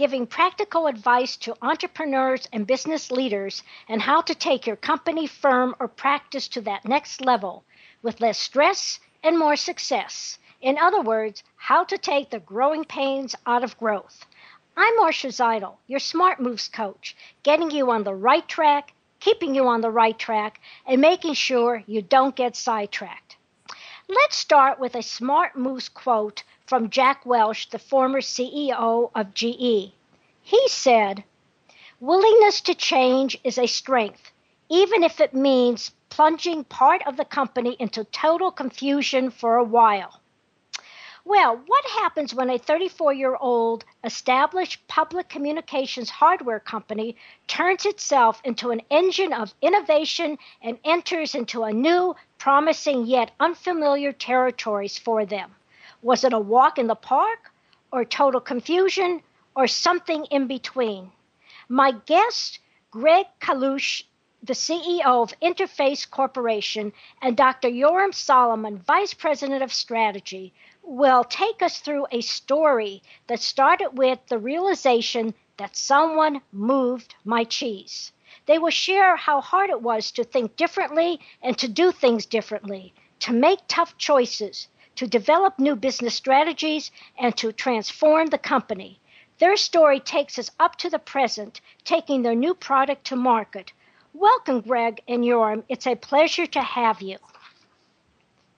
giving practical advice to entrepreneurs and business leaders and how to take your company, firm, or practice to that next level with less stress and more success. In other words, how to take the growing pains out of growth. I'm Marcia Zidle, your Smart Moves coach, getting you on the right track, keeping you on the right track, and making sure you don't get sidetracked. Let's start with a Smart Moves quote from Jack Welch, the former CEO of GE. He said, Willingness to change is a strength, even if it means plunging part of the company into total confusion for a while. Well, what happens when a 34 year old established public communications hardware company turns itself into an engine of innovation and enters into a new, promising yet unfamiliar territories for them? Was it a walk in the park, or total confusion, or something in between? My guest, Greg Kalush, the CEO of Interphase Corporation, and Dr. Yoram Solomon, Vice President of Strategy, will take us through a story that started with the realization that someone moved my cheese. They will share how hard it was to think differently and to do things differently, to make tough choices, to develop new business strategies, and to transform the company. Their story takes us up to the present, taking their new product to market. Welcome, Greg and Yoram. It's a pleasure to have you.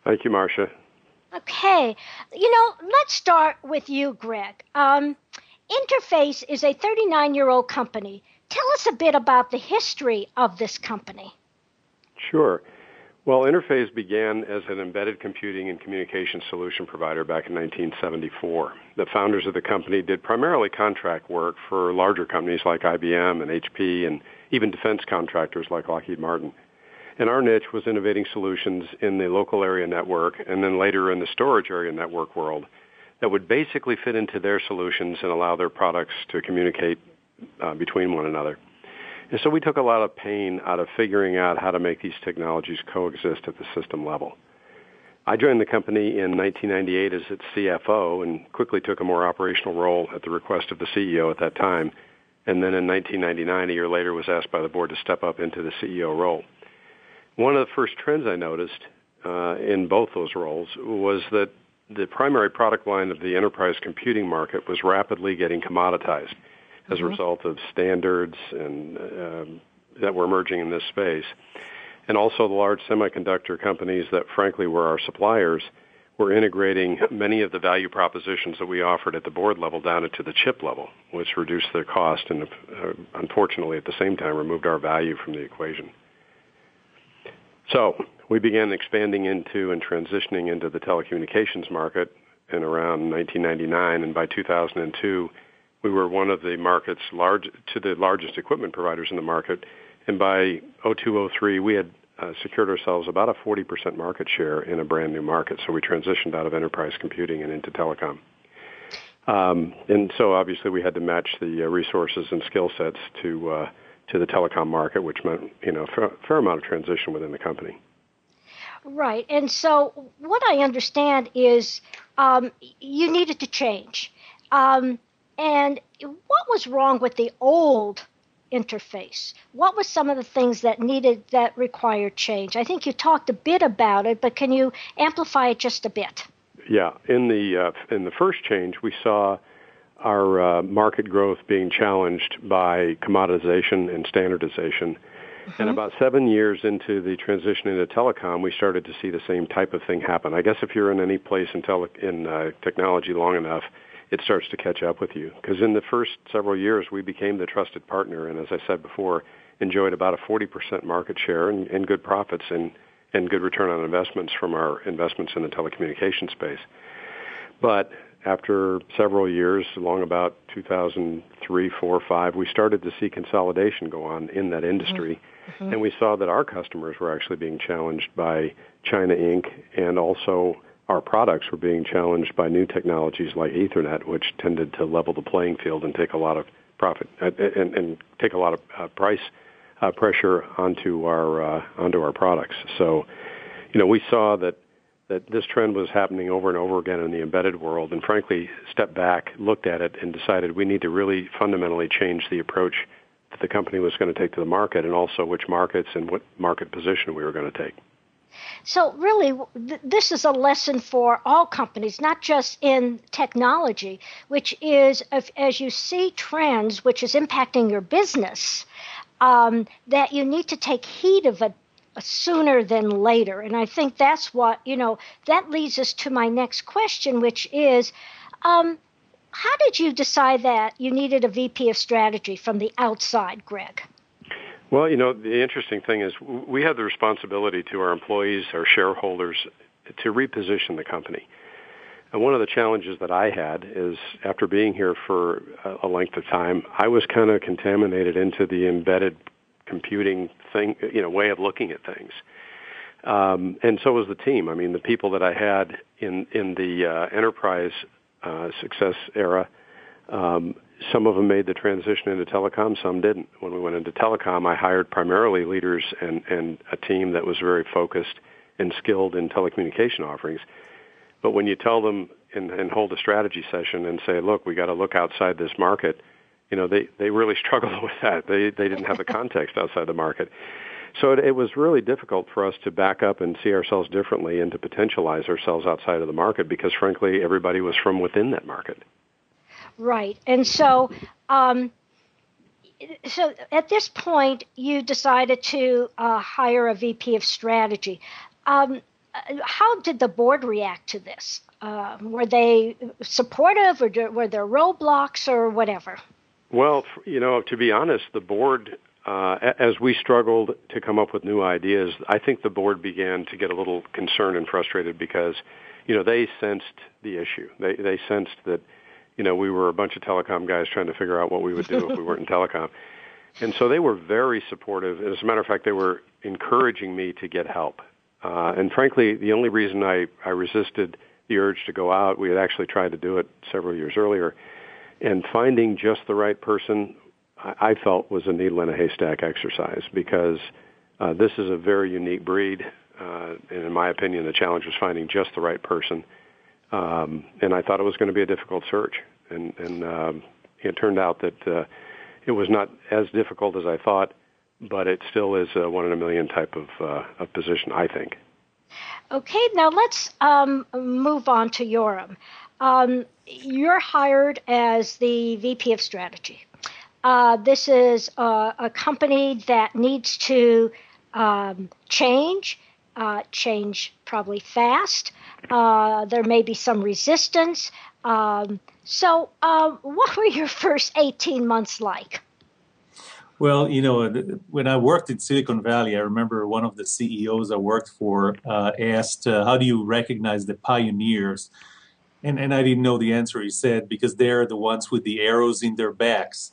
Thank you, Marcia. Okay, you know, let's start with you, Greg. Um, Interphase is a 39 year old company. Tell us a bit about the history of this company. Sure. Well, Interphase began as an embedded computing and communication solution provider back in 1974. The founders of the company did primarily contract work for larger companies like IBM and HP and even defense contractors like Lockheed Martin. And our niche was innovating solutions in the local area network and then later in the storage area network world that would basically fit into their solutions and allow their products to communicate uh, between one another. And so we took a lot of pain out of figuring out how to make these technologies coexist at the system level. I joined the company in 1998 as its CFO and quickly took a more operational role at the request of the CEO at that time. And then in 1999, a year later, was asked by the board to step up into the CEO role. One of the first trends I noticed uh, in both those roles was that the primary product line of the enterprise computing market was rapidly getting commoditized as mm-hmm. a result of standards and um, that were emerging in this space. And also the large semiconductor companies that frankly were our suppliers were integrating many of the value propositions that we offered at the board level down into the chip level, which reduced their cost and uh, unfortunately at the same time removed our value from the equation. So we began expanding into and transitioning into the telecommunications market in around 1999, and by 2002, we were one of the market's large to the largest equipment providers in the market. And by 0203, we had uh, secured ourselves about a 40% market share in a brand new market. So we transitioned out of enterprise computing and into telecom. Um, and so obviously we had to match the uh, resources and skill sets to uh, to the telecom market, which meant you know a fair, fair amount of transition within the company. Right, and so what I understand is um, you needed to change. Um, and what was wrong with the old Interphase? What were some of the things that needed that required change? I think you talked a bit about it, but can you amplify it just a bit? Yeah, in the uh, in the first change, we saw our uh, market growth being challenged by commoditization and standardization. Mm-hmm. And about seven years into the transition into telecom, we started to see the same type of thing happen. I guess if you're in any place in, tele- in uh, technology long enough, it starts to catch up with you. Because in the first several years, we became the trusted partner, and as I said before, enjoyed about a 40% market share and, and good profits and, and good return on investments from our investments in the telecommunications space. But after several years, along about 2003, 4, 5, we started to see consolidation go on in that industry. Mm-hmm. And we saw that our customers were actually being challenged by China Inc. and also our products were being challenged by new technologies like Ethernet, which tended to level the playing field and take a lot of profit uh, and, and take a lot of uh, price uh, pressure onto our uh, onto our products. So, you know, we saw that that this trend was happening over and over again in the embedded world, and frankly, stepped back, looked at it, and decided we need to really fundamentally change the approach that the company was going to take to the market, and also which markets and what market position we were going to take. So, really, th- this is a lesson for all companies, not just in technology, which is if, as you see trends which is impacting your business, um, that you need to take heed of it sooner than later. And I think that's what, you know, that leads us to my next question, which is um, how did you decide that you needed a VP of strategy from the outside, Greg? Well, you know, the interesting thing is we have the responsibility to our employees, our shareholders, to reposition the company. And one of the challenges that I had is after being here for a length of time, I was kind of contaminated into the embedded computing thing, you know, way of looking at things. Um, and so was the team. I mean, the people that I had in in the uh, enterprise uh, success era, um, some of them made the transition into telecom, some didn't. When we went into telecom, I hired primarily leaders and and a team that was very focused and skilled in telecommunication offerings. But when you tell them and, and hold a strategy session and say, look, we got to look outside this market, you know, they, they really struggled with that. They, they didn't have the context outside the market. So it, it was really difficult for us to back up and see ourselves differently and to potentialize ourselves outside of the market because, frankly, everybody was from within that market. Right. And so, um, so at this point, you decided to uh, hire a VP of strategy. Um, how did the board react to this? Uh, were they supportive, or were there roadblocks, or whatever? Well, you know, to be honest, the board, uh, as we struggled to come up with new ideas, I think the board began to get a little concerned and frustrated because, you know, they sensed the issue. They they sensed that, you know, we were a bunch of telecom guys trying to figure out what we would do if we weren't in telecom. And so they were very supportive. As a matter of fact, they were encouraging me to get help. Uh, and frankly, the only reason I, I resisted the urge to go out, we had actually tried to do it several years earlier, and finding just the right person, I, I felt was a needle in a haystack exercise because uh, this is a very unique breed. Uh, and in my opinion, the challenge was finding just the right person. Um, and I thought it was going to be a difficult search. And, and um, it turned out that uh, it was not as difficult as I thought but it still is a one in a million type of, uh, of position, I think. Okay, now let's um, move on to Yoram. Um, you're hired as the VP of Strategy. Uh, this is a, a, company that needs to um, change, uh, change probably fast. Uh, there may be some resistance. Um, so, uh, what were your first 18 months like? Well, you know, when I worked in Silicon Valley, I remember one of the CEOs I worked for uh, asked, uh, "How do you recognize the pioneers?" And and I didn't know the answer. He said, "Because they're the ones with the arrows in their backs."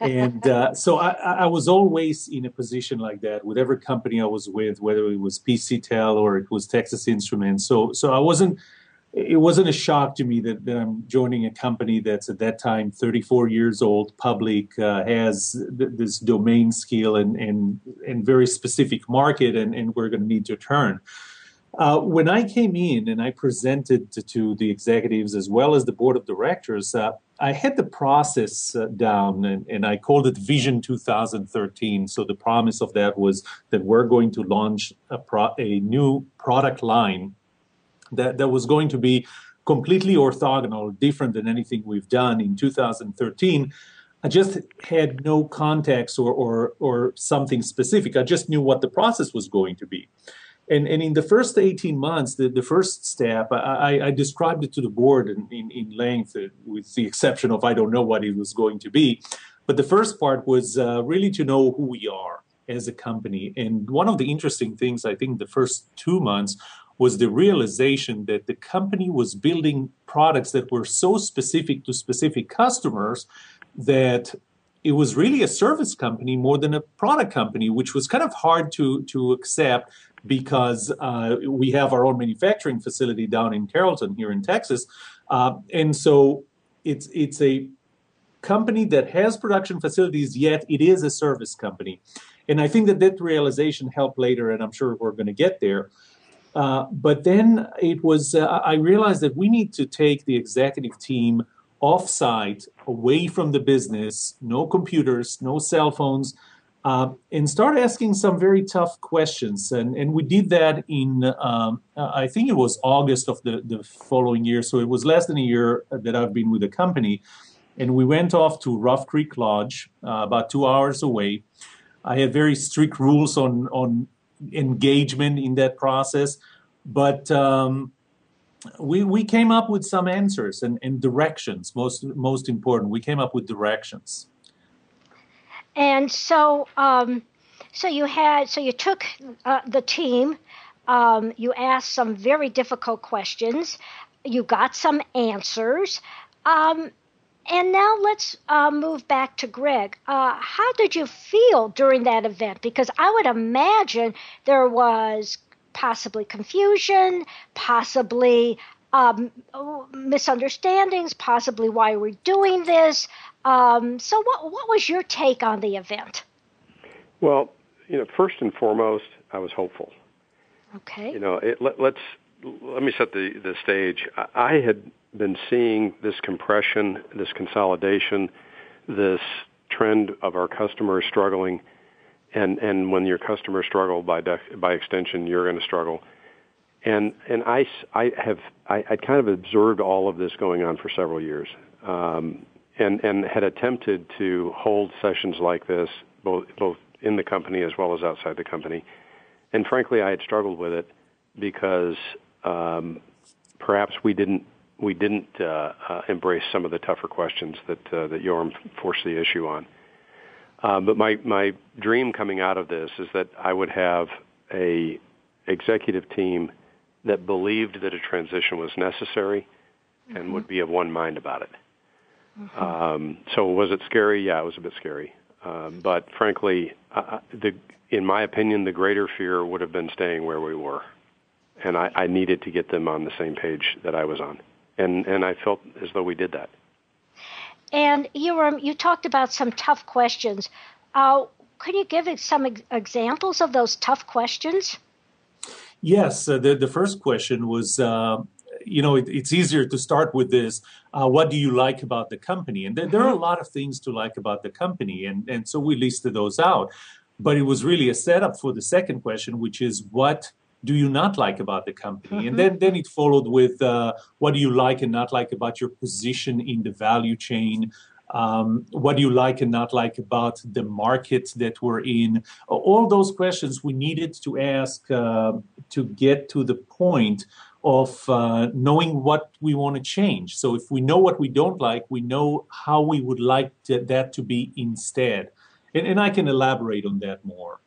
and uh, so I, I was always in a position like that whatever company I was with, whether it was PCTEL or it was Texas Instruments. So so I wasn't it wasn't a shock to me that, that, I'm joining a company that's at that time 34 years old, public, uh, has th- this domain skill and, and, and very specific market, and, and we're going to need to turn. Uh, when I came in and I presented to, to, the executives as well as the board of directors, uh, I had the process uh, down and, and, I called it Vision 2013. So the promise of that was that we're going to launch a, pro- a new product line that, that was going to be completely orthogonal, different than anything we've done in 2013. I just had no context or, or, or something specific. I just knew what the process was going to be. And, and in the first 18 months, the, the first step, I, I described it to the board in, in, in, length, uh, with the exception of I don't know what it was going to be. But the first part was uh, really to know who we are as a company. And one of the interesting things, I think, the first two months was the realization that the company was building products that were so specific to specific customers that it was really a service company more than a product company, which was kind of hard to to accept because uh, we have our own manufacturing facility down in Carrollton here in Texas, uh, and so it's it's a company that has production facilities, yet it is a service company. And I think that that realization helped later, and I'm sure we're going to get there. Uh, but then it was, uh, I realized that we need to take the executive team offsite, away from the business, no computers, no cell phones, uh, and start asking some very tough questions. And, and we did that in, um, I think it was August of the, the following year. So it was less than a year that I've been with the company and we went off to Rough Creek Lodge, uh, about two hours away. I had very strict rules on on engagement in that process, but um, we we came up with some answers and, and directions. Most most important, we came up with directions. And so, um, so you had so you took uh, the team. Um, you asked some very difficult questions. You got some answers. Um, and now let's uh, move back to Greg. Uh, how did you feel during that event? Because I would imagine there was possibly confusion, possibly um, misunderstandings, possibly why we're doing this. Um, so, what what was your take on the event? Well, you know, first and foremost, I was hopeful. Okay. You know, it, let, let's let me set the the stage. I had been seeing this compression, this consolidation, this trend of our customers struggling, and and when your customers struggle, by def- by extension, you're going to struggle. And and I I have I I kind of observed all of this going on for several years, um, and and had attempted to hold sessions like this both both in the company as well as outside the company, and frankly, I had struggled with it because um, perhaps we didn't we didn't uh, uh, embrace some of the tougher questions that uh, that Yoram forced the issue on. Uh, but my my dream coming out of this is that I would have a executive team that believed that a transition was necessary mm-hmm. and would be of one mind about it. Mm-hmm. Um, so was it scary? Yeah, it was a bit scary. Um, but frankly, uh, the in my opinion, the greater fear would have been staying where we were, and I, I needed to get them on the same page that I was on and and I felt as though we did that. And you were you talked about some tough questions. Uh, could you give some ex- examples of those tough questions? Yes, uh, the the first question was. You know, it, it's easier to start with this. Uh, what do you like about the company? And th- there are a mm-hmm. lot of things to like about the company, and and so we listed those out. But it was really a setup for the second question, which is what do you not like about the company? Mm-hmm. And then, then it followed with uh, what do you like and not like about your position in the value chain? Um, what do you like and not like about the market that we're in? All those questions we needed to ask uh, to get to the point of uh, knowing what we want to change. So if we know what we don't like, we know how we would like to, that to be instead. And, and I can elaborate on that more.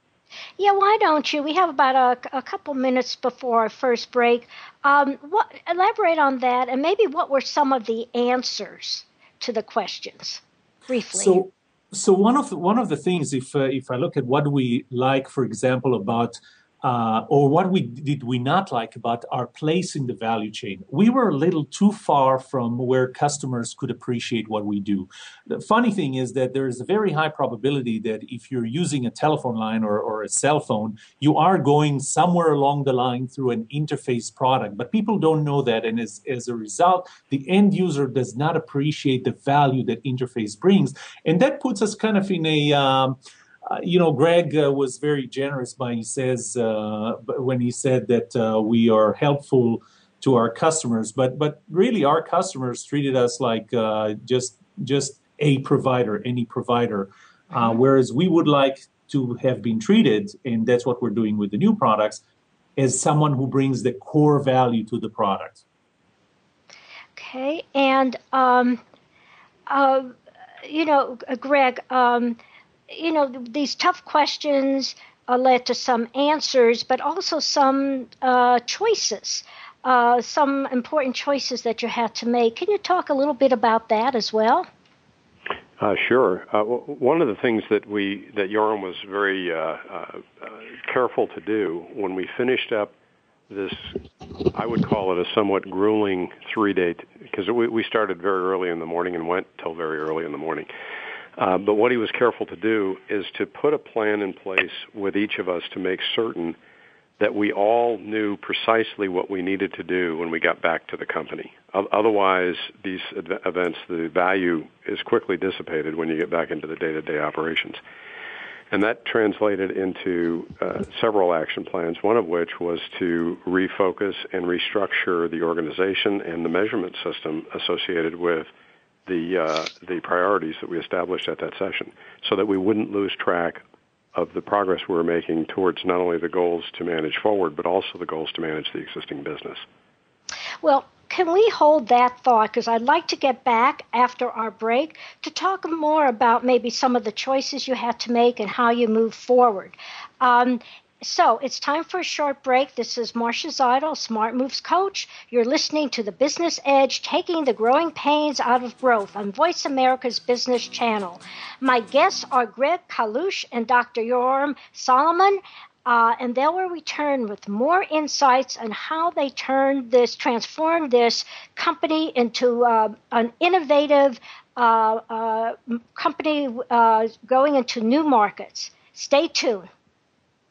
Yeah, why don't you? We have about a, a couple minutes before our first break. Um, what, elaborate on that, and maybe what were some of the answers to the questions, briefly. So, so one of the, one of the things, if uh, if I look at what we like, for example, about uh, or what we did we not like about our place in the value chain. We were a little too far from where customers could appreciate what we do. The funny thing is that there is a very high probability that if you're using a telephone line or, or a cell phone, you are going somewhere along the line through an Interphase product. But people don't know that, and as, as a result, the end user does not appreciate the value that Interphase brings, and that puts us kind of in a um, you know, Greg uh, was very generous by he says uh, when he said that uh, we are helpful to our customers, but but really our customers treated us like uh, just just a provider, any provider, mm-hmm. whereas we would like to have been treated, and that's what we're doing with the new products, as someone who brings the core value to the product. Okay, and um, you know, Greg. Um, you know these tough questions uh, led to some answers, but also some uh, choices. Uh, some important choices that you had to make. Can you talk a little bit about that as well? Uh, sure. Uh, w- one of the things that we that Yoram was very uh, careful to do when we finished up this, I would call it a somewhat grueling three day, because we, we started very early in the morning and went till very early in the morning. Uh, but what he was careful to do is to put a plan in place with each of us to make certain that we all knew precisely what we needed to do when we got back to the company. Otherwise, these events, the value is quickly dissipated when you get back into the day-to-day operations. And that translated into uh, several action plans, one of which was to refocus and restructure the organization and the measurement system associated with the, uh, the priorities that we established at that session so that we wouldn't lose track of the progress we're making towards not only the goals to manage forward, but also the goals to manage the existing business. Well, can we hold that thought? Because I'd like to get back after our break to talk more about maybe some of the choices you had to make and how you move forward. Um, so it's time for a short break. This is Marcia Zidle, Smart Moves Coach. You're listening to the Business Edge, taking the growing pains out of growth on Voice America's Business Channel. My guests are Greg Kalush and Dr. Yoram Solomon. Uh, and they will return with more insights on how they turned this, transformed this company into uh, an innovative uh, uh company uh, going into new markets. Stay tuned.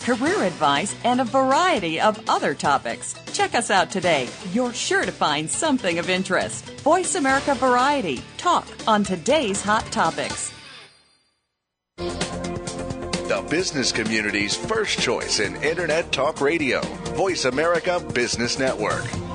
career advice, and a variety of other topics. Check us out today. You're sure to find something of interest. Voice America Variety. Talk on today's hot topics. The business community's first choice in Internet Talk Radio. Voice America Business Network.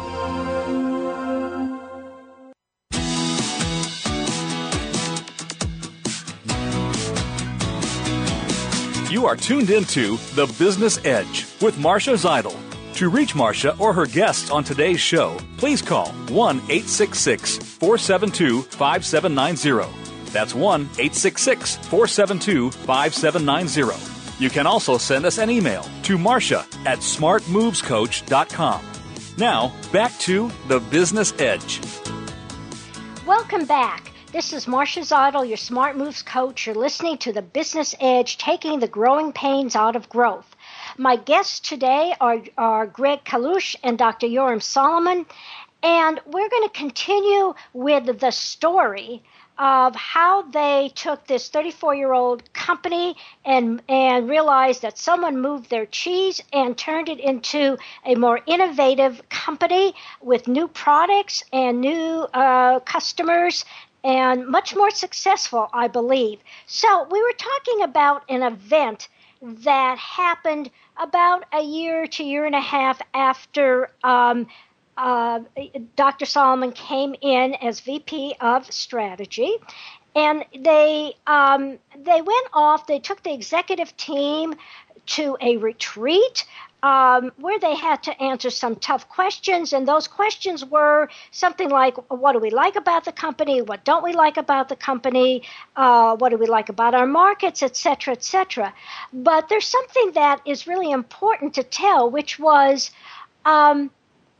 You are tuned into The Business Edge with Marcia Zidle. To reach Marcia or her guests on today's show, please call 1 866 472 5790. That's 1 866 472 5790. You can also send us an email to Marcia at smartmovescoach.com. Now, back to The Business Edge. Welcome back. This is Marcia Zidle, your Smart Moves coach. You're listening to the Business Edge, taking the growing pains out of growth. My guests today are, are Greg Kalush and Dr. Yoram Solomon, and we're going to continue with the story of how they took this 34 year old company and and realized that someone moved their cheese and turned it into a more innovative company with new products and new uh, customers and much more successful, I believe. So, we were talking about an event that happened about a year to year and a half after um, uh, Dr. Solomon came in as VP of Strategy, and they um, they went off. They took the executive team to a retreat um, where they had to answer some tough questions, and those questions were something like, "What do we like about the company? What don't we like about the company? Uh, what do we like about our markets, etc., etc." But there's something that is really important to tell, which was um,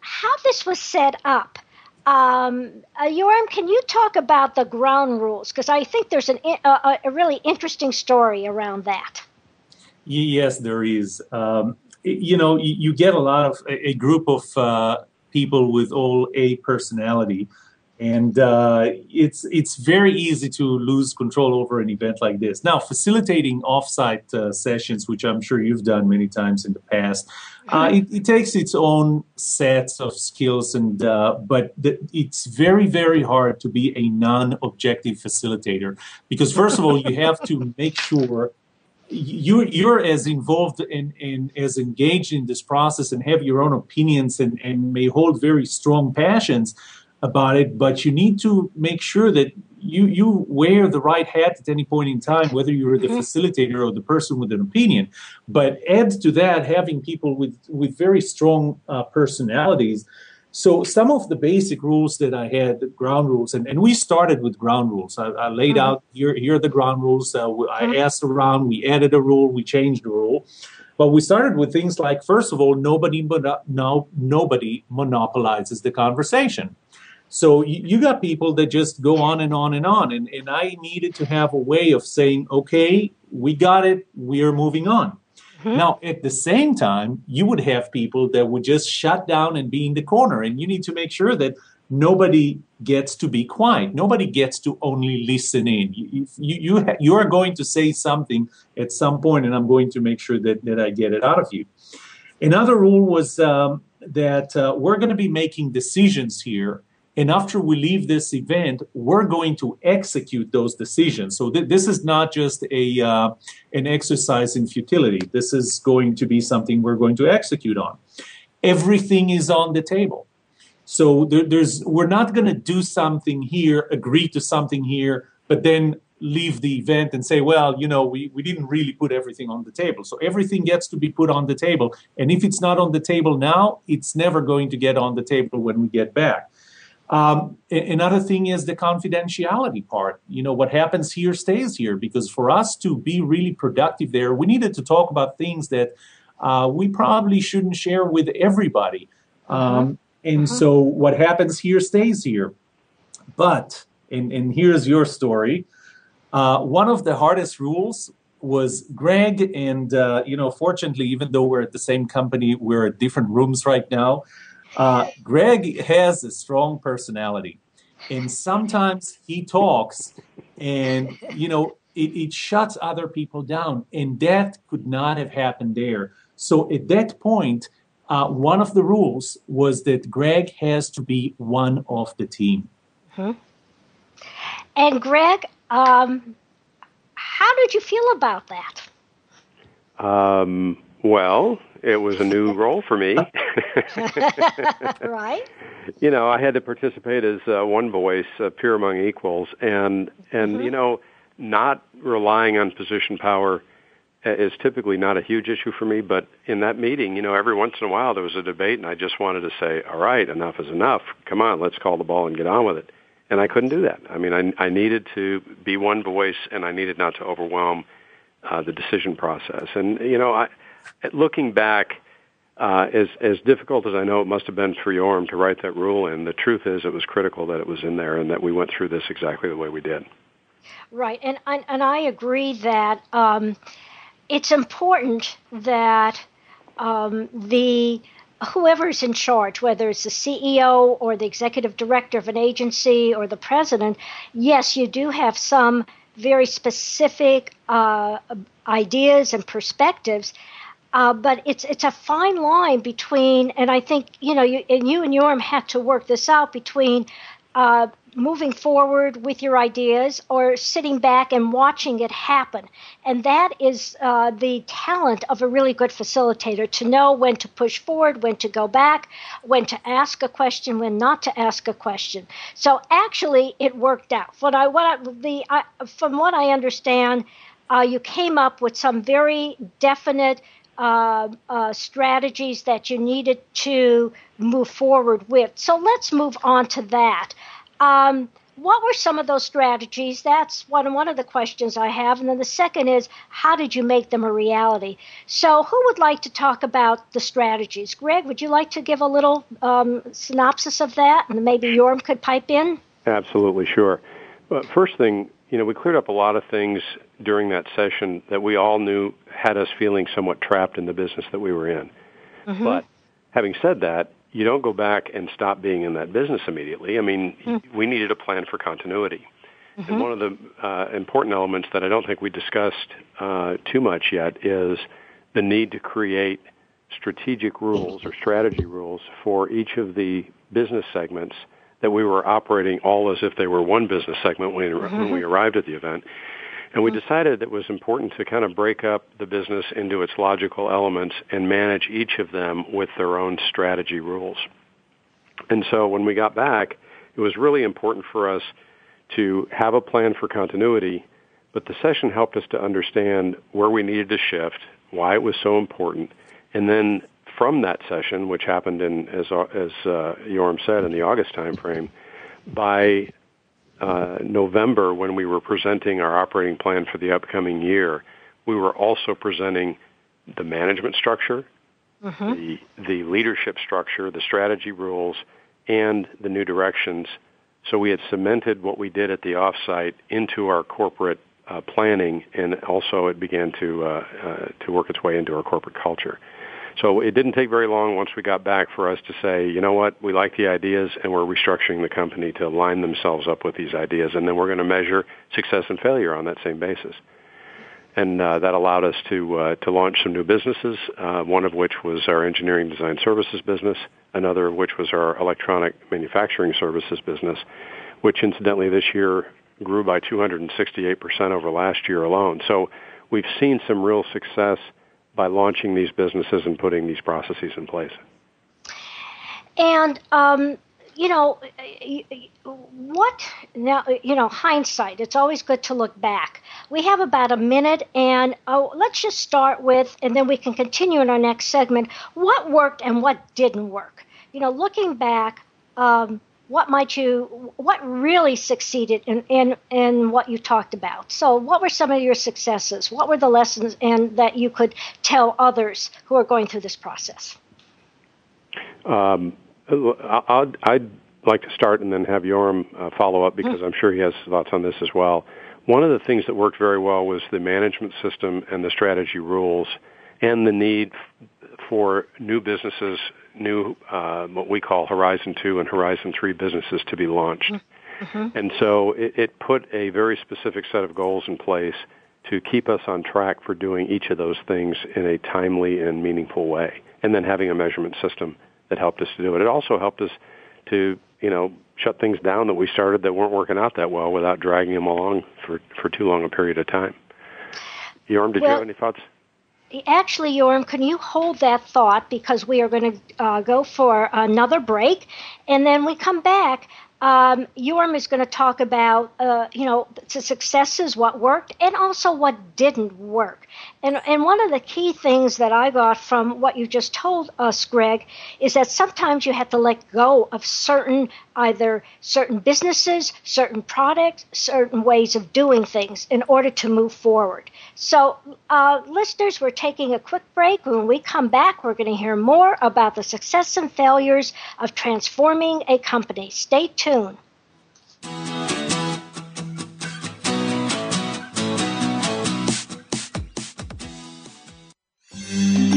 how this was set up. Um, uh, Yoram, can you talk about the ground rules? Because I think there's an, a, a, really interesting story around that. Yes, there is. Um, you know, you, you, get a lot of a, a group of uh, people with all A personality, and uh, it's it's very easy to lose control over an event like this. Now, facilitating offsite uh, sessions, which I'm sure you've done many times in the past, uh, it, it, takes its own sets of skills, and uh, but the, it's very very hard to be a non-objective facilitator. Because first of all, you have to make sure you you're as involved and in, in, as engaged in this process and have your own opinions and, and may hold very strong passions about it but you need to make sure that you you wear the right hat at any point in time whether you're the mm-hmm. facilitator or the person with an opinion but add to that having people with with very strong uh, personalities so some of the basic rules that I had, the ground rules, and, and we started with ground rules. I, I laid mm-hmm. out here here are the ground rules. Uh, I mm-hmm. asked around, we added a rule, we changed a rule. But we started with things like, first of all, nobody no, nobody monopolizes the conversation. So you, you, got people that just go on and on and on. And, and I needed to have a way of saying, okay, we got it, we are moving on. Mm-hmm. Now, at the same time, you would have people that would just shut down and be in the corner, and you need to make sure that nobody gets to be quiet. Nobody gets to only listen in. You, you, you, you are going to say something at some point, and I'm going to make sure that, that I get it out of you. Another rule was um, that uh, we're going to be making decisions here and after we leave this event, we're going to execute those decisions. So th- this is not just a uh, an exercise in futility. This is going to be something we're going to execute on. Everything is on the table. So there, there's we're not going to do something here, agree to something here, but then leave the event and say, well, you know, we, we didn't really put everything on the table. So everything gets to be put on the table. And if it's not on the table now, it's never going to get on the table when we get back. Um, another thing is the confidentiality part. You know, what happens here stays here because for us to be really productive there, we needed to talk about things that uh, we probably shouldn't share with everybody. Um, uh-huh. and uh-huh. so what happens here stays here. But, and, and here's your story. Uh, one of the hardest rules was Greg, and uh, you know, fortunately, even though we're at the same company, we're at different rooms right now. Uh, Greg has a strong personality, and sometimes he talks, and you know it, it shuts other people down, and that could not have happened there. So at that point, uh, one of the rules was that Greg has to be one of the team. Hmm. And Greg, um, how did you feel about that? Um, well, it was a new role for me. right. You know, I had to participate as uh, one voice, uh, peer among equals, and and mm-hmm. you know, not relying on position power uh, is typically not a huge issue for me. But in that meeting, you know, every once in a while there was a debate, and I just wanted to say, "All right, enough is enough. Come on, let's call the ball and get on with it." And I couldn't do that. I mean, I, I needed to be one voice, and I needed not to overwhelm uh, the decision process. And you know, I looking back, uh, as as difficult as I know it must have been for Yoram to write that rule in, the truth is it was critical that it was in there and that we went through this exactly the way we did. Right, and and, and I agree that um, it's important that um, the whoever's in charge, whether it's the CEO or the executive director of an agency or the president, yes, you do have some very specific uh, ideas and perspectives uh, but it's it's a fine line between, and I think you know, you, and you and Yoram had to work this out between uh, moving forward with your ideas or sitting back and watching it happen. And that is uh, the talent of a really good facilitator to know when to push forward, when to go back, when to ask a question, when not to ask a question. So actually, it worked out. What I, what I, the, I, from what I understand, uh, you came up with some very definite uh, uh, strategies that you needed to move forward with. So let's move on to that. Um, what were some of those strategies? That's one one of the questions I have, and then the second is how did you make them a reality? So, who would like to talk about the strategies? Greg, would you like to give a little um, synopsis of that, and maybe Yoram could pipe in? Absolutely, sure. But first thing, you know, we cleared up a lot of things during that session that we all knew had us feeling somewhat trapped in the business that we were in. Mm-hmm. But having said that, you don't go back and stop being in that business immediately. I mean, mm-hmm. we needed a plan for continuity. Mm-hmm. And one of the uh, important elements that I don't think we discussed uh, too much yet is the need to create strategic rules or strategy rules for each of the business segments that we were operating all as if they were one business segment when, mm-hmm. when we arrived at the event. And we decided it was important to kind of break up the business into its logical elements and manage each of them with their own strategy rules. And so when we got back, it was really important for us to have a plan for continuity, but the session helped us to understand where we needed to shift, why it was so important, and then from that session, which happened in, as, as uh, Yoram said, in the August timeframe, by uh, November, when we were presenting our operating plan for the upcoming year, we were also presenting the management structure, mm-hmm. the the leadership structure, the strategy rules, and the new directions. So we had cemented what we did at the offsite into our corporate uh, planning, and also it began to uh, uh, to work its way into our corporate culture. So it didn't take very long once we got back for us to say, you know what, we like the ideas and we're restructuring the company to line themselves up with these ideas and then we're going to measure success and failure on that same basis. And uh, that allowed us to uh, to launch some new businesses. Uh, one of which was our engineering design services business. Another of which was our electronic manufacturing services business, which incidentally this year grew by 268% over last year alone. So we've seen some real success by launching these businesses and putting these processes in place. And um, you know, what now? You know, hindsight. It's always good to look back. We have about a minute, and oh, let's just start with, and then we can continue in our next segment. What worked and what didn't work? You know, looking back, um, what might you what really succeeded in, in in what you talked about so what were some of your successes what were the lessons and that you could tell others who are going through this process um, I'd, I'd like to start and then have Yoram uh, follow up because mm-hmm. I'm sure he has thoughts on this as well. One of the things that worked very well was the management system and the strategy rules and the need for new businesses new uh, what we call Horizon 2 and Horizon 3 businesses to be launched. Mm-hmm. And so it, it put a very specific set of goals in place to keep us on track for doing each of those things in a timely and meaningful way. And then having a measurement system that helped us to do it. It also helped us to, you know, shut things down that we started that weren't working out that well without dragging them along for, for too long a period of time. Yoram, did well, you have any thoughts? Actually, Yoram, can you hold that thought because we are going to uh, go for another break, and then we come back um, Yoram is going to talk about, uh, you know, the successes, what worked, and also what didn't work. And, and one of the key things that I got from what you just told us, Greg, is that sometimes you have to let go of certain, either certain businesses, certain products, certain ways of doing things in order to move forward. So, uh, listeners, we're taking a quick break. When we come back, we're going to hear more about the success and failures of transforming a company. Stay tuned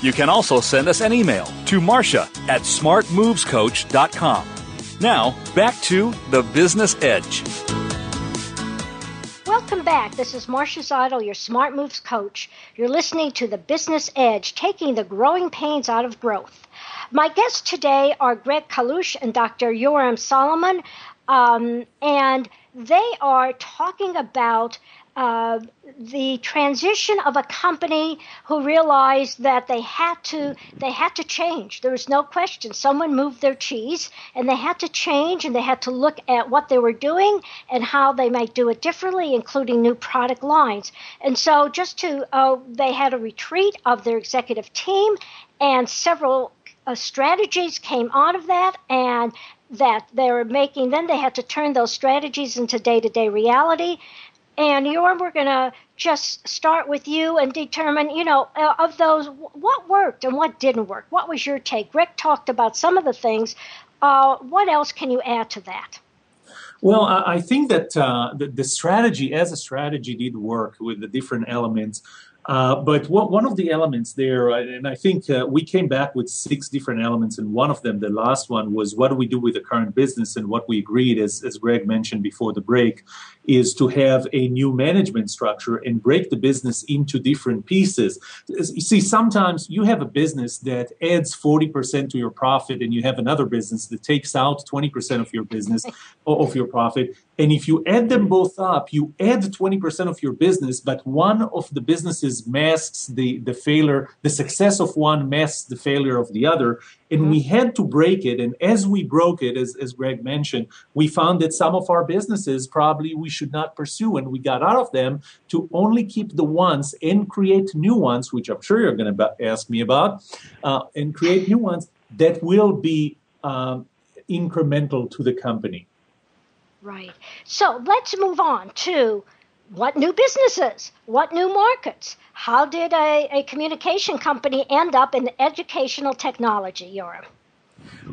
You can also send us an email to Marcia at smartmovescoach.com. Now, back to the Business Edge. Welcome back. This is Marcia Zidle, your Smart Moves coach. You're listening to the Business Edge, taking the growing pains out of growth. My guests today are Greg Kalush and Dr. Yoram Solomon, um, and they are talking about uh, the transition of a company who realized that they had to they had to change. There was no question. Someone moved their cheese, and they had to change, and they had to look at what they were doing and how they might do it differently, including new product lines. And so, just to uh, they had a retreat of their executive team, and several uh, strategies came out of that, and that they were making. Then they had to turn those strategies into day to day reality. And Yoram, we're going to just start with you and determine, you know, uh, of those, what worked and what didn't work. What was your take? Rick talked about some of the things. Uh, what else can you add to that? Well, I think that uh, the, the, strategy as a strategy did work with the different elements. Uh, but what, one of the elements there, uh, and I think uh, we came back with six different elements, and one of them, the last one, was what do we do with the current business? And what we agreed, as, as Greg mentioned before the break, is to have a new management structure and break the business into different pieces. You see, sometimes you have a business that adds 40% to your profit, and you have another business that takes out 20% of your business, of your profit. And if you add them both up, you add 20% of your business, but one of the businesses masks the, the failure, the success of one masks the failure of the other. And mm-hmm. we had to break it. And as we broke it, as, as Greg mentioned, we found that some of our businesses probably we should not pursue. And we got out of them to only keep the ones and create new ones, which I'm sure you're going to ask me about, uh, and create new ones that will be um, incremental to the company. Right. So let's move on to what new businesses, what new markets. How did a, a communication company end up in educational technology, Yoram?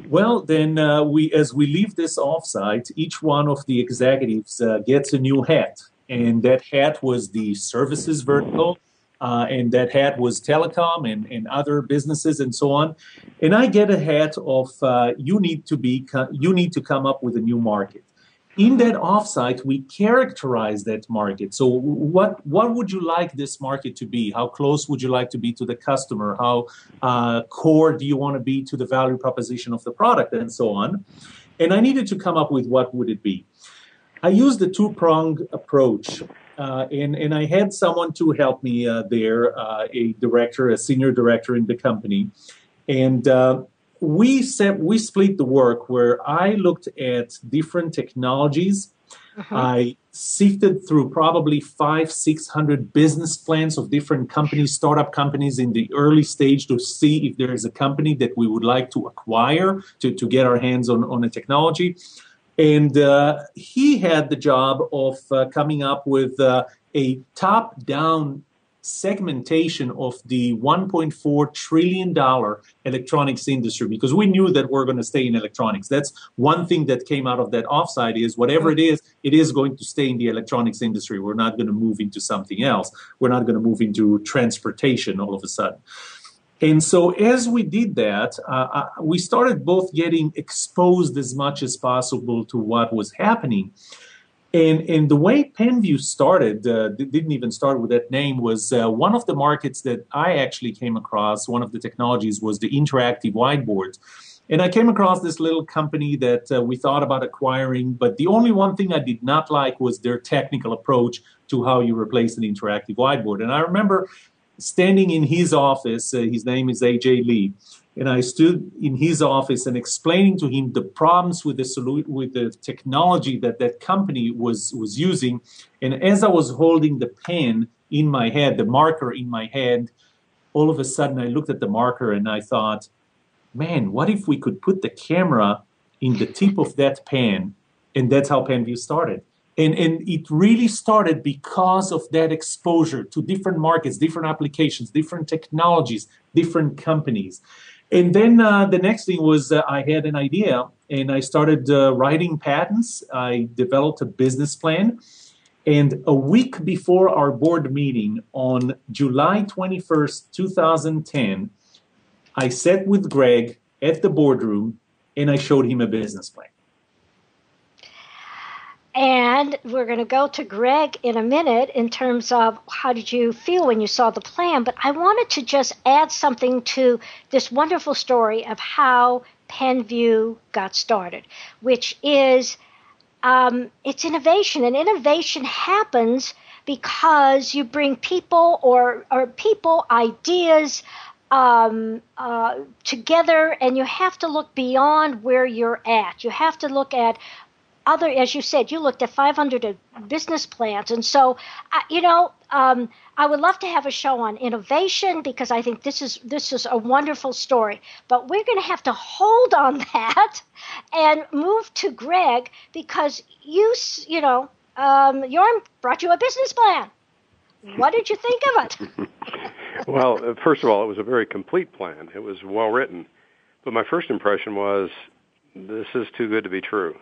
Well, then uh, we, as we leave this offsite, each one of the executives uh, gets a new hat, and that hat was the services vertical, uh, and that hat was telecom and, and other businesses and so on. And I get a hat of uh, you need to be you need to come up with a new market in that offsite we characterize that market. So what what would you like this market to be? How close would you like to be to the customer? How uh, core do you want to be to the value proposition of the product and so on. And i needed to come up with what would it be. I used the two-pronged approach uh, and, and i had someone to help me uh, there uh, a director a senior director in the company. And uh, we set we split the work where I looked at different technologies. Uh-huh. I sifted through probably five, six hundred business plans of different companies, startup companies in the early stage to see if there is a company that we would like to acquire to, to get our hands on, on a technology. And uh, he had the job of uh, coming up with uh, a top down segmentation of the 1.4 trillion dollar electronics industry because we knew that we're going to stay in electronics. That's one thing that came out of that offsite is whatever it is it is going to stay in the electronics industry. We're not going to move into something else. We're not going to move into transportation all of a sudden. And so as we did that uh, uh we started both getting exposed as much as possible to what was happening and, and the way PenVeu started, uh, didn't even start with that name, was uh, one of the markets that I actually came across, one of the technologies was the interactive whiteboards. And I came across this little company that uh, we thought about acquiring, but the only one thing I did not like was their technical approach to how you replace an interactive whiteboard. And I remember standing in his office, uh, his name is AJ Lee, and I stood in his office and explaining to him the problems with the solu- with the technology that that company was was using. And as I was holding the pen in my head, the marker in my hand, all of a sudden I looked at the marker and I thought, man, what if we could put the camera in the tip of that pen? And that's how PenVeu started. And, and it really started because of that exposure to different markets, different applications, different technologies, different companies. And then uh, the next thing was uh, I had an idea and I started uh, writing patents. I developed a business plan. And a week before our board meeting on July 21st, 2010, I sat with Greg at the boardroom and I showed him a business plan. And we're going to go to Greg in a minute in terms of how did you feel when you saw the plan. But I wanted to just add something to this wonderful story of how PenVeu got started, which is um, it's innovation. And innovation happens because you bring people or, or people, ideas, um, uh, together, and you have to look beyond where you're at. You have to look at other, as you said, you looked at 500 business plans. And so, you know, um, I would love to have a show on innovation because I think this is this is a wonderful story. But we're going to have to hold on that and move to Greg because you, you know, um, brought you a business plan. What did you think of it? well, uh, first of all, it was a very complete plan. It was well written. But my first impression was this is too good to be true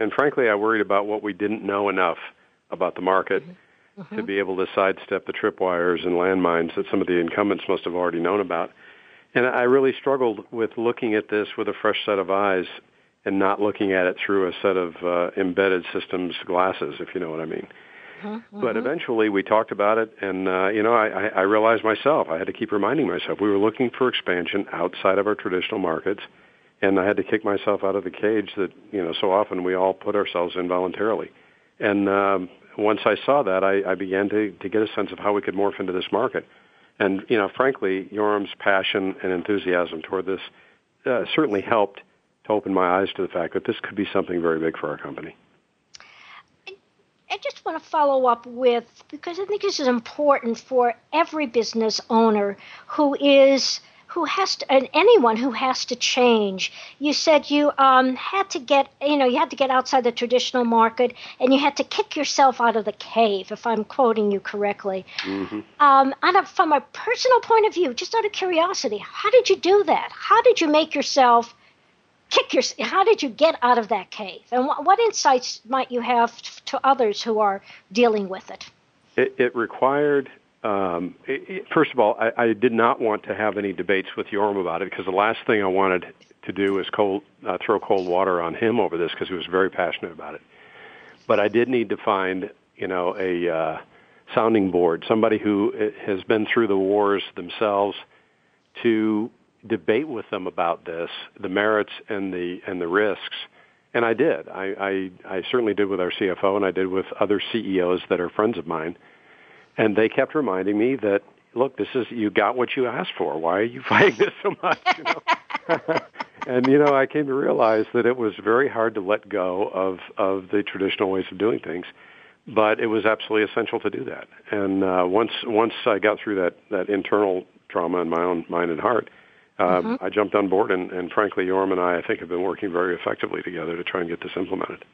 and frankly, I worried about what we didn't know enough about the market mm-hmm. to mm-hmm. be able to sidestep the tripwires and landmines that some of the incumbents must have already known about. And I really struggled with looking at this with a fresh set of eyes and not looking at it through a set of uh, embedded systems glasses, if you know what I mean. Mm-hmm. But eventually we talked about it, and uh, you know, I, I realized myself I had to keep reminding myself we were looking for expansion outside of our traditional markets and I had to kick myself out of the cage that you know so often we all put ourselves in voluntarily. And um, once I saw that, I, I began to to get a sense of how we could morph into this market. And you know, frankly, Yoram's passion and enthusiasm toward this uh, certainly helped to open my eyes to the fact that this could be something very big for our company. I just want to follow up with because I think this is important for every business owner who is who has to, and anyone who has to change. You said you um, had to get, you know, you had to get outside the traditional market, and you had to kick yourself out of the cave, if I'm quoting you correctly. Mm-hmm. Um, a, from a personal point of view, just out of curiosity, how did you do that? How did you make yourself kick your? How did you get out of that cave? And what, what insights might you have to others who are dealing with it? It, it required um, it, first of all, I, I did not want to have any debates with Yoram about it because the last thing I wanted to do was cold, uh, throw cold water on him over this because he was very passionate about it. But I did need to find, you know, a uh, sounding board, somebody who uh, has been through the wars themselves, to debate with them about this, the merits and the and the risks. And I did. I, I, I certainly did with our CFO, and I did with other CEOs that are friends of mine and they kept reminding me that look, this is you got what you asked for. Why are you fighting this so much? You know? and you know, I came to realize that it was very hard to let go of of the traditional ways of doing things, but it was absolutely essential to do that. And uh, once once I got through that that internal trauma in my own mind and heart, uh, mm-hmm. I jumped on board. And, and frankly, Yoram and I, I think, have been working very effectively together to try and get this implemented.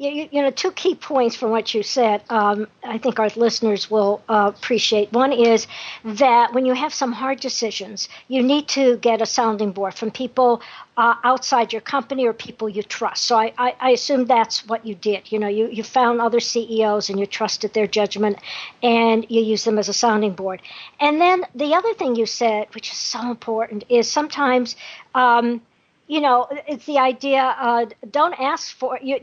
You, you, know, two key points from what you said, um, I think our listeners will uh, appreciate. One is that when you have some hard decisions, you need to get a sounding board from people uh, outside your company or people you trust. So I, I, I, assume that's what you did. You know, you, you found other CEOs and you trusted their judgment and you use them as a sounding board. And then the other thing you said, which is so important, is sometimes. Um, you know, it's the idea. Uh, don't ask for you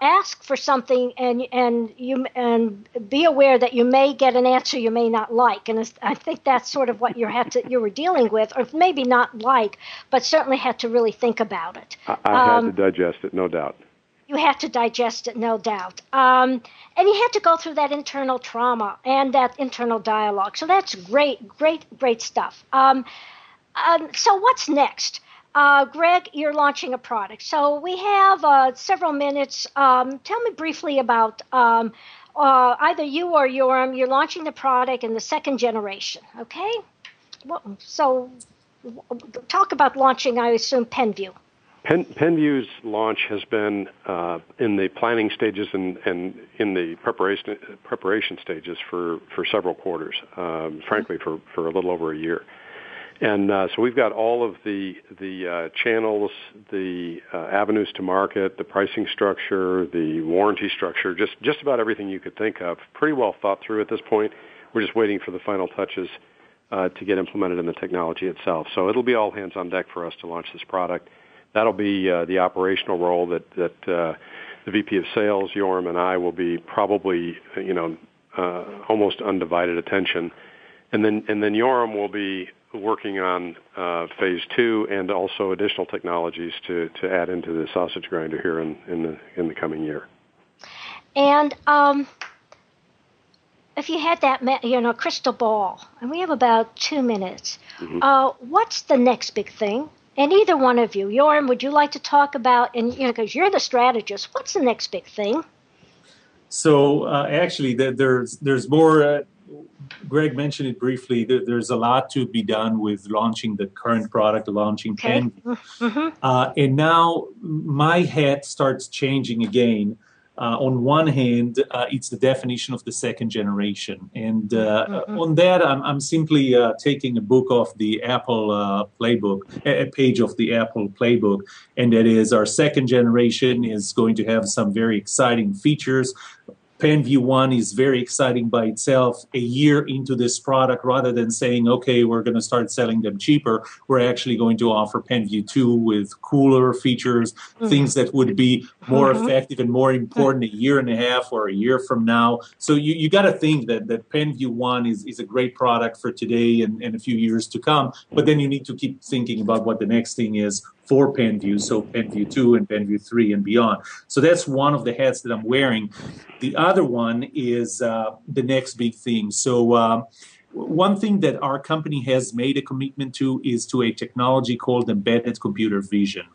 ask for something and and you and be aware that you may get an answer you may not like and I think that's sort of what you had to you were dealing with or maybe not like but certainly had to really think about it. I, I um, had to digest it, no doubt. You had to digest it, no doubt, um, and you had to go through that internal trauma and that internal dialogue. So that's great, great, great stuff. Um, um so what's next? Uh, Greg, you're launching a product. So we have uh, several minutes. Um, tell me briefly about um, uh, either you or Yoram. You're launching the product in the second generation, okay? Well, so talk about launching, I assume, PenVeu. Pen, PenVeu's launch has been uh, in the planning stages and, and in the preparation preparation stages for, for several quarters. Um, frankly, for, for a little over a year. And uh, so we've got all of the the uh, channels, the uh, avenues to market, the pricing structure, the warranty structure, just just about everything you could think of, pretty well thought through at this point. We're just waiting for the final touches uh, to get implemented in the technology itself. So it'll be all hands on deck for us to launch this product. That'll be uh, the operational role that that uh, the VP of Sales, Yoram, and I will be probably you know almost undivided attention. And then and then Yoram will be working on uh, phase two and also additional technologies to, to add into the sausage grinder here in, in the in the coming year. And um, if you had that you know crystal ball, and we have about two minutes, mm-hmm. uh, what's the next big thing? And either one of you, Yoram, would you like to talk about? And you know, because you're the strategist, what's the next big thing? So uh, actually, there's there's more uh, Greg mentioned it briefly. there's a lot to be done with launching the current product, launching okay. Pen. Mm-hmm. Uh, and now my hat starts changing again. Uh, on one hand, uh, it's the definition of the second generation. And uh, mm-hmm. on that, I'm, I'm simply uh, taking a book off the Apple uh, playbook, a page of the Apple playbook. And that is our second generation is going to have some very exciting features PenVeu 1 is very exciting by itself. A year into this product, rather than saying, okay, we're going to start selling them cheaper, we're actually going to offer PenVeu 2 with cooler features, mm-hmm. things that would be more mm-hmm. effective and more important a year and a half or a year from now. So you, you got to think that, that PenVeu 1 is, is a great product for today and, and a few years to come. But then you need to keep thinking about what the next thing is for PenVeu, so PenVeu 2 and PenVeu 3 and beyond. So that's one of the hats that I'm wearing. The other one is uh, the next big thing. So uh, one thing that our company has made a commitment to is to a technology called embedded computer vision.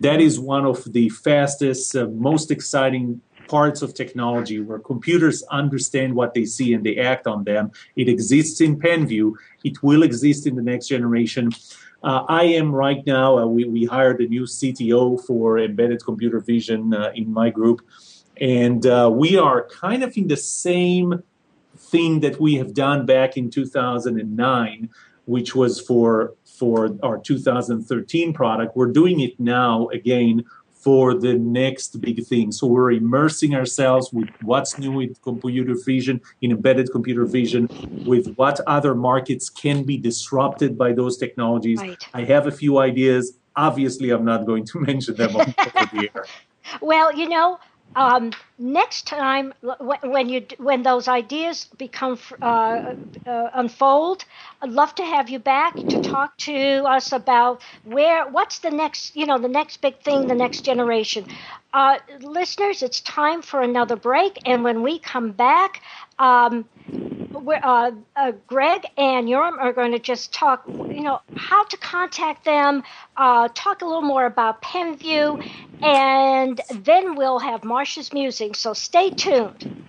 That is one of the fastest, uh, most exciting parts of technology where computers understand what they see and they act on them. It exists in PenVeu. It will exist in the next generation. Uh, I am right now, uh, we, we hired a new CTO for embedded computer vision uh, in my group. And uh, we are kind of in the same thing that we have done back in 2009, which was for, for our 2013 product. We're doing it now again for the next big thing. So we're immersing ourselves with what's new in computer vision, in embedded computer vision, with what other markets can be disrupted by those technologies. Right. I have a few ideas. Obviously, I'm not going to mention them on the air. Well, you know, um, next time when you when those ideas become uh, uh, unfold i'd love to have you back to talk to us about where what's the next you know the next big thing the next generation. Uh, listeners it's time for another break and when we come back um, uh, uh, Greg and Yoram are going to just talk, you know, how to contact them, uh, talk a little more about PenVeu, and then we'll have Marcia's music. So stay tuned.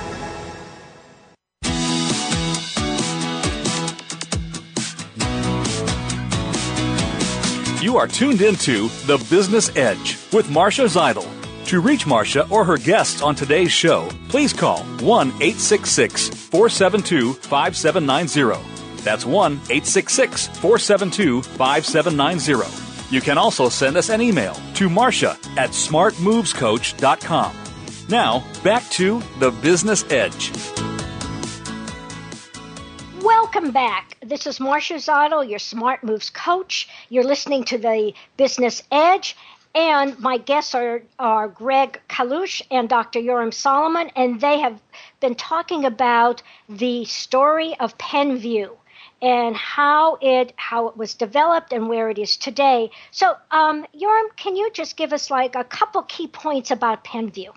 You are tuned into The Business Edge with Marcia Zidle. To reach Marcia or her guests on today's show, please call 1 866 472 5790. That's 1 866 472 5790. You can also send us an email to Marcia at smartmovescoach.com. Now, back to The Business Edge. Welcome back. This is Marcia Zidle, your Smart Moves coach. You're listening to the Business Edge, and my guests are, are Greg Kalush and Dr. Yoram Solomon, and they have been talking about the story of PenVeu and how it how it was developed and where it is today. So, um, Yoram, can you just give us like a couple key points about PenVeu?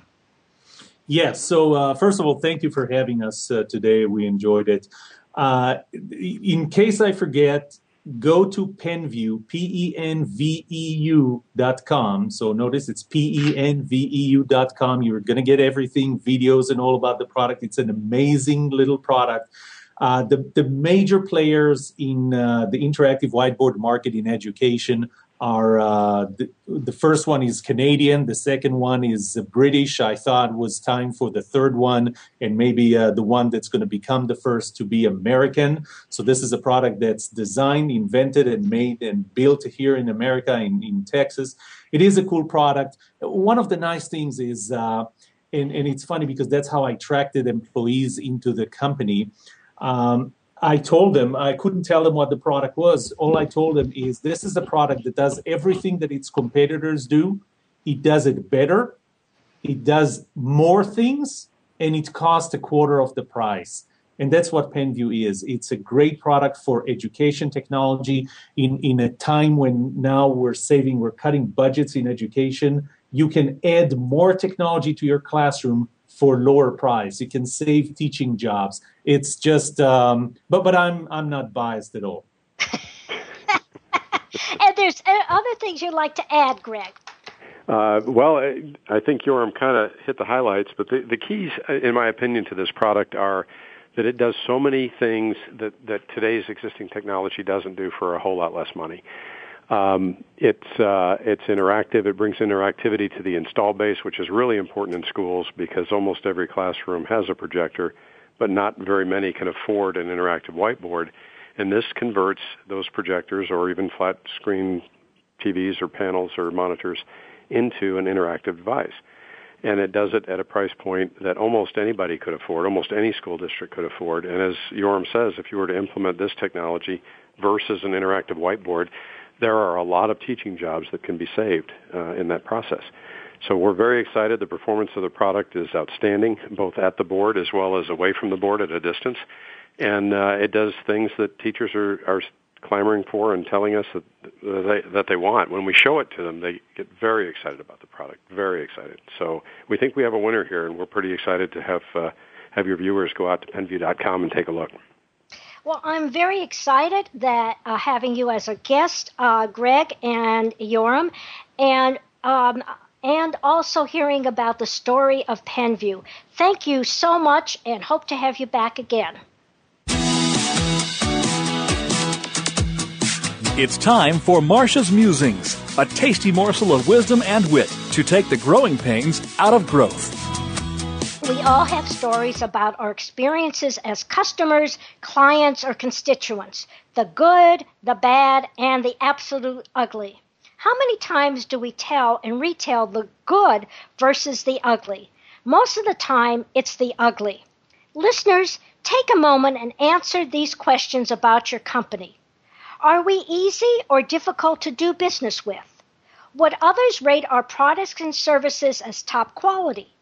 Yes. So, uh, first of all, thank you for having us uh, today. We enjoyed it. Uh, in case I forget, go to PenVeu, P E N V E U dot com. So notice it's P E N V E U dot com. You're going to get everything, videos and all about the product. It's an amazing little product. Uh, the, the major players in uh, the interactive whiteboard market in education are uh, the, the, first one is Canadian, the second one is British. I thought was time for the third one, and maybe uh, the one that's going to become the first to be American. So, this is a product that's designed, invented, and made and built here in America, in, in Texas. It is a cool product. One of the nice things is, uh, and, and it's funny because that's how I attracted employees into the company. Um, I told them I couldn't tell them what the product was. All I told them is this is a product that does everything that its competitors do. It does it better. It does more things, and it costs a quarter of the price. And that's what PenVeu is. It's a great product for education technology in, in a time when now we're saving, we're cutting budgets in education. You can add more technology to your classroom for lower price. You can save teaching jobs. It's just, um, but but I'm I'm not biased at all. and there's uh, other things you'd like to add, Greg. Uh, well, I think Yoram kind of hit the highlights, but the, the keys, uh, in my opinion, to this product are that it does so many things that, that today's existing technology doesn't do for a whole lot less money. Um, it's uh, it's interactive. It brings interactivity to the install base, which is really important in schools because almost every classroom has a projector, but not very many can afford an interactive whiteboard. And this converts those projectors or even flat screen TVs or panels or monitors into an interactive device. And it does it at a price point that almost anybody could afford, almost any school district could afford. And as Yoram says, if you were to implement this technology versus an interactive whiteboard, there are a lot of teaching jobs that can be saved uh, in that process. So we're very excited. The performance of the product is outstanding, both at the board as well as away from the board at a distance. And uh, it does things that teachers are, are clamoring for and telling us that they, that they want. When we show it to them, they get very excited about the product, very excited. So we think we have a winner here, and we're pretty excited to have uh, have your viewers go out to penveu.com and take a look. Well, I'm very excited that uh, having you as a guest, uh, Greg and Yoram, and um, and also hearing about the story of PenVeu. Thank you so much, and hope to have you back again. It's time for Marcia's Musings, a tasty morsel of wisdom and wit to take the growing pains out of growth. We all have stories about our experiences as customers, clients, or constituents the good, the bad, and the absolute ugly. How many times do we tell and retell the good versus the ugly? Most of the time, it's the ugly. Listeners, take a moment and answer these questions about your company. Are we easy or difficult to do business with? Would others rate our products and services as top quality?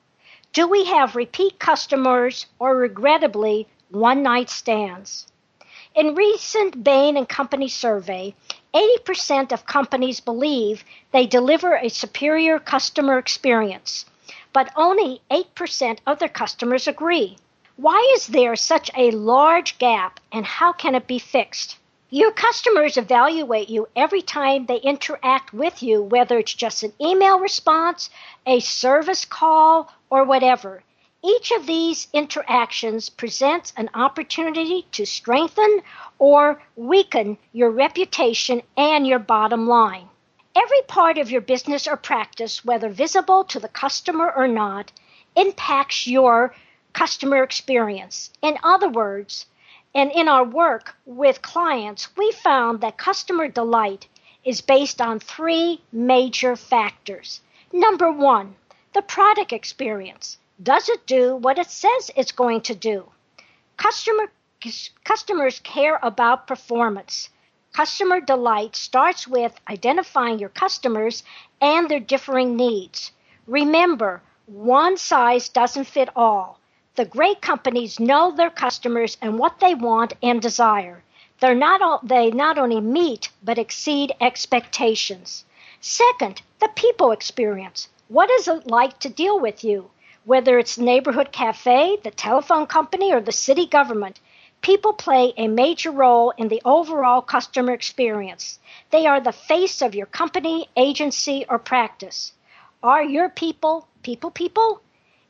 Do we have repeat customers or regrettably one night stands? In recent Bain and Company survey, 80% of companies believe they deliver a superior customer experience, but only 8% of their customers agree. Why is there such a large gap and how can it be fixed? Your customers evaluate you every time they interact with you, whether it's just an email response, a service call, or whatever. Each of these interactions presents an opportunity to strengthen or weaken your reputation and your bottom line. Every part of your business or practice, whether visible to the customer or not, impacts your customer experience. In other words, and in our work with clients, we found that customer delight is based on three major factors. Number one, the product experience. Does it do what it says it's going to do? Customer, customers care about performance. Customer delight starts with identifying your customers and their differing needs. Remember, one size doesn't fit all. The great companies know their customers and what they want and desire. They're not all, they not only meet but exceed expectations. Second, the people experience. What is it like to deal with you? Whether it's neighborhood cafe, the telephone company, or the city government, people play a major role in the overall customer experience. They are the face of your company, agency, or practice. Are your people people people?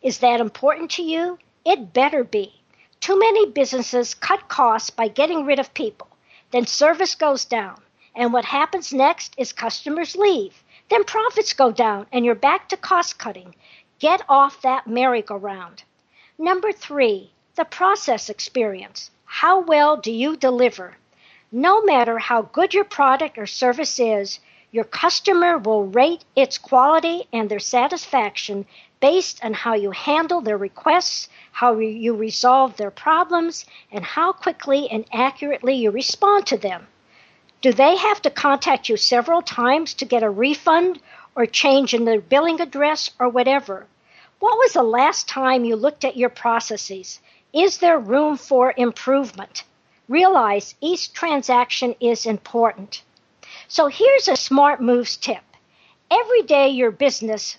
Is that important to you? It better be. Too many businesses cut costs by getting rid of people. Then service goes down. And what happens next is customers leave. Then profits go down and you're back to cost cutting. Get off that merry-go-round. Number three, the process experience. How well do you deliver? No matter how good your product or service is, your customer will rate its quality and their satisfaction based on how you handle their requests, how you resolve their problems, and how quickly and accurately you respond to them. Do they have to contact you several times to get a refund or change in their billing address or whatever? What was the last time you looked at your processes? Is there room for improvement? Realize each transaction is important. So here's a smart moves tip. Every day your business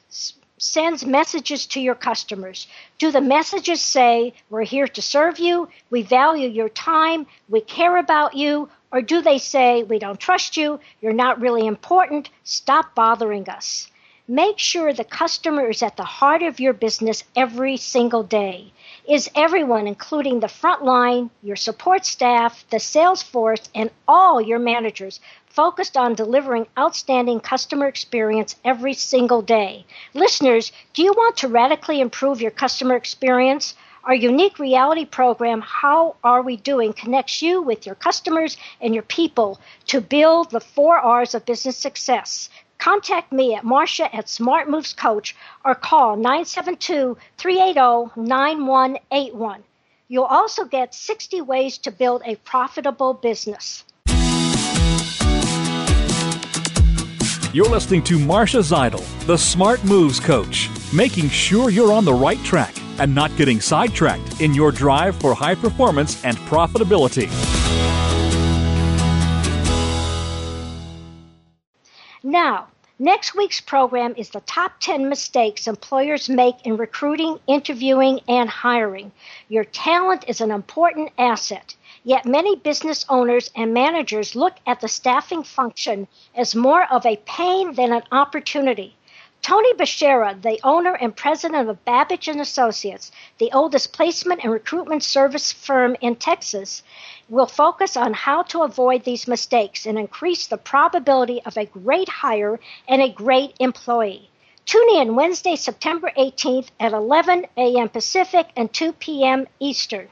sends messages to your customers. Do the messages say, We're here to serve you, we value your time, we care about you? Or do they say, We don't trust you, you're not really important, stop bothering us? Make sure the customer is at the heart of your business every single day. Is everyone, including the front line, your support staff, the sales force, and all your managers, focused on delivering outstanding customer experience every single day. Listeners, do you want to radically improve your customer experience? Our unique reality program, How Are We Doing, connects you with your customers and your people to build the four R's of business success. Contact me at Marcia at Smart Moves Coach or call 972 380 9181. You'll also get 60 ways to build a profitable business. You're listening to Marcia Zidle, the Smart Moves Coach, making sure you're on the right track and not getting sidetracked in your drive for high performance and profitability. Now, next week's program is the top 10 mistakes employers make in recruiting, interviewing, and hiring. Your talent is an important asset. Yet many business owners and managers look at the staffing function as more of a pain than an opportunity. Tony Bashara, the owner and president of Babich and Associates, the oldest placement and recruitment service firm in Texas, will focus on how to avoid these mistakes and increase the probability of a great hire and a great employee. Tune in Wednesday, September 18th at 11 a.m. Pacific and 2 p.m. Eastern.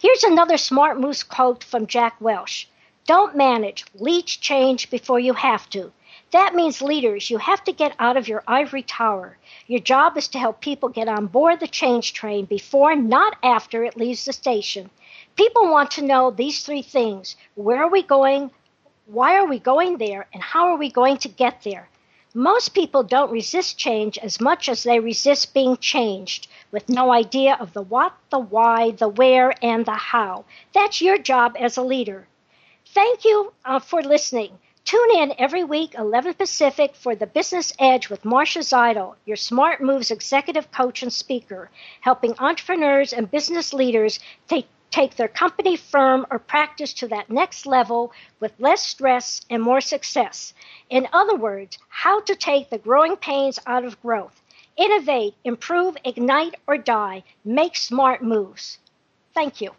Here's another smart moose quote from Jack Welch. Don't manage, leech change before you have to. That means leaders, you have to get out of your ivory tower. Your job is to help people get on board the change train before, not after, it leaves the station. People want to know these three things where are we going? Why are we going there? And how are we going to get there? Most people don't resist change as much as they resist being changed, with no idea of the what, the why, the where, and the how. That's your job as a leader. Thank you uh, for listening. Tune in every week, 11 Pacific, for the Business Edge with Marcia Zidle, your Smart Moves executive coach and speaker, helping entrepreneurs and business leaders take, take their company, firm, or practice to that next level with less stress and more success. In other words, how to take the growing pains out of growth. Innovate, improve, ignite, or die. Make smart moves. Thank you.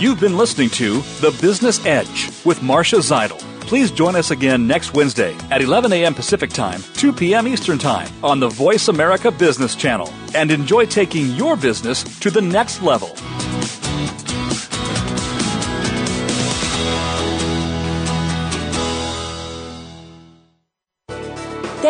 You've been listening to The Business Edge with Marcia Zidle. Please join us again next Wednesday at 11 a.m. Pacific Time, 2 p.m. Eastern Time on the Voice America Business Channel and enjoy taking your business to the next level.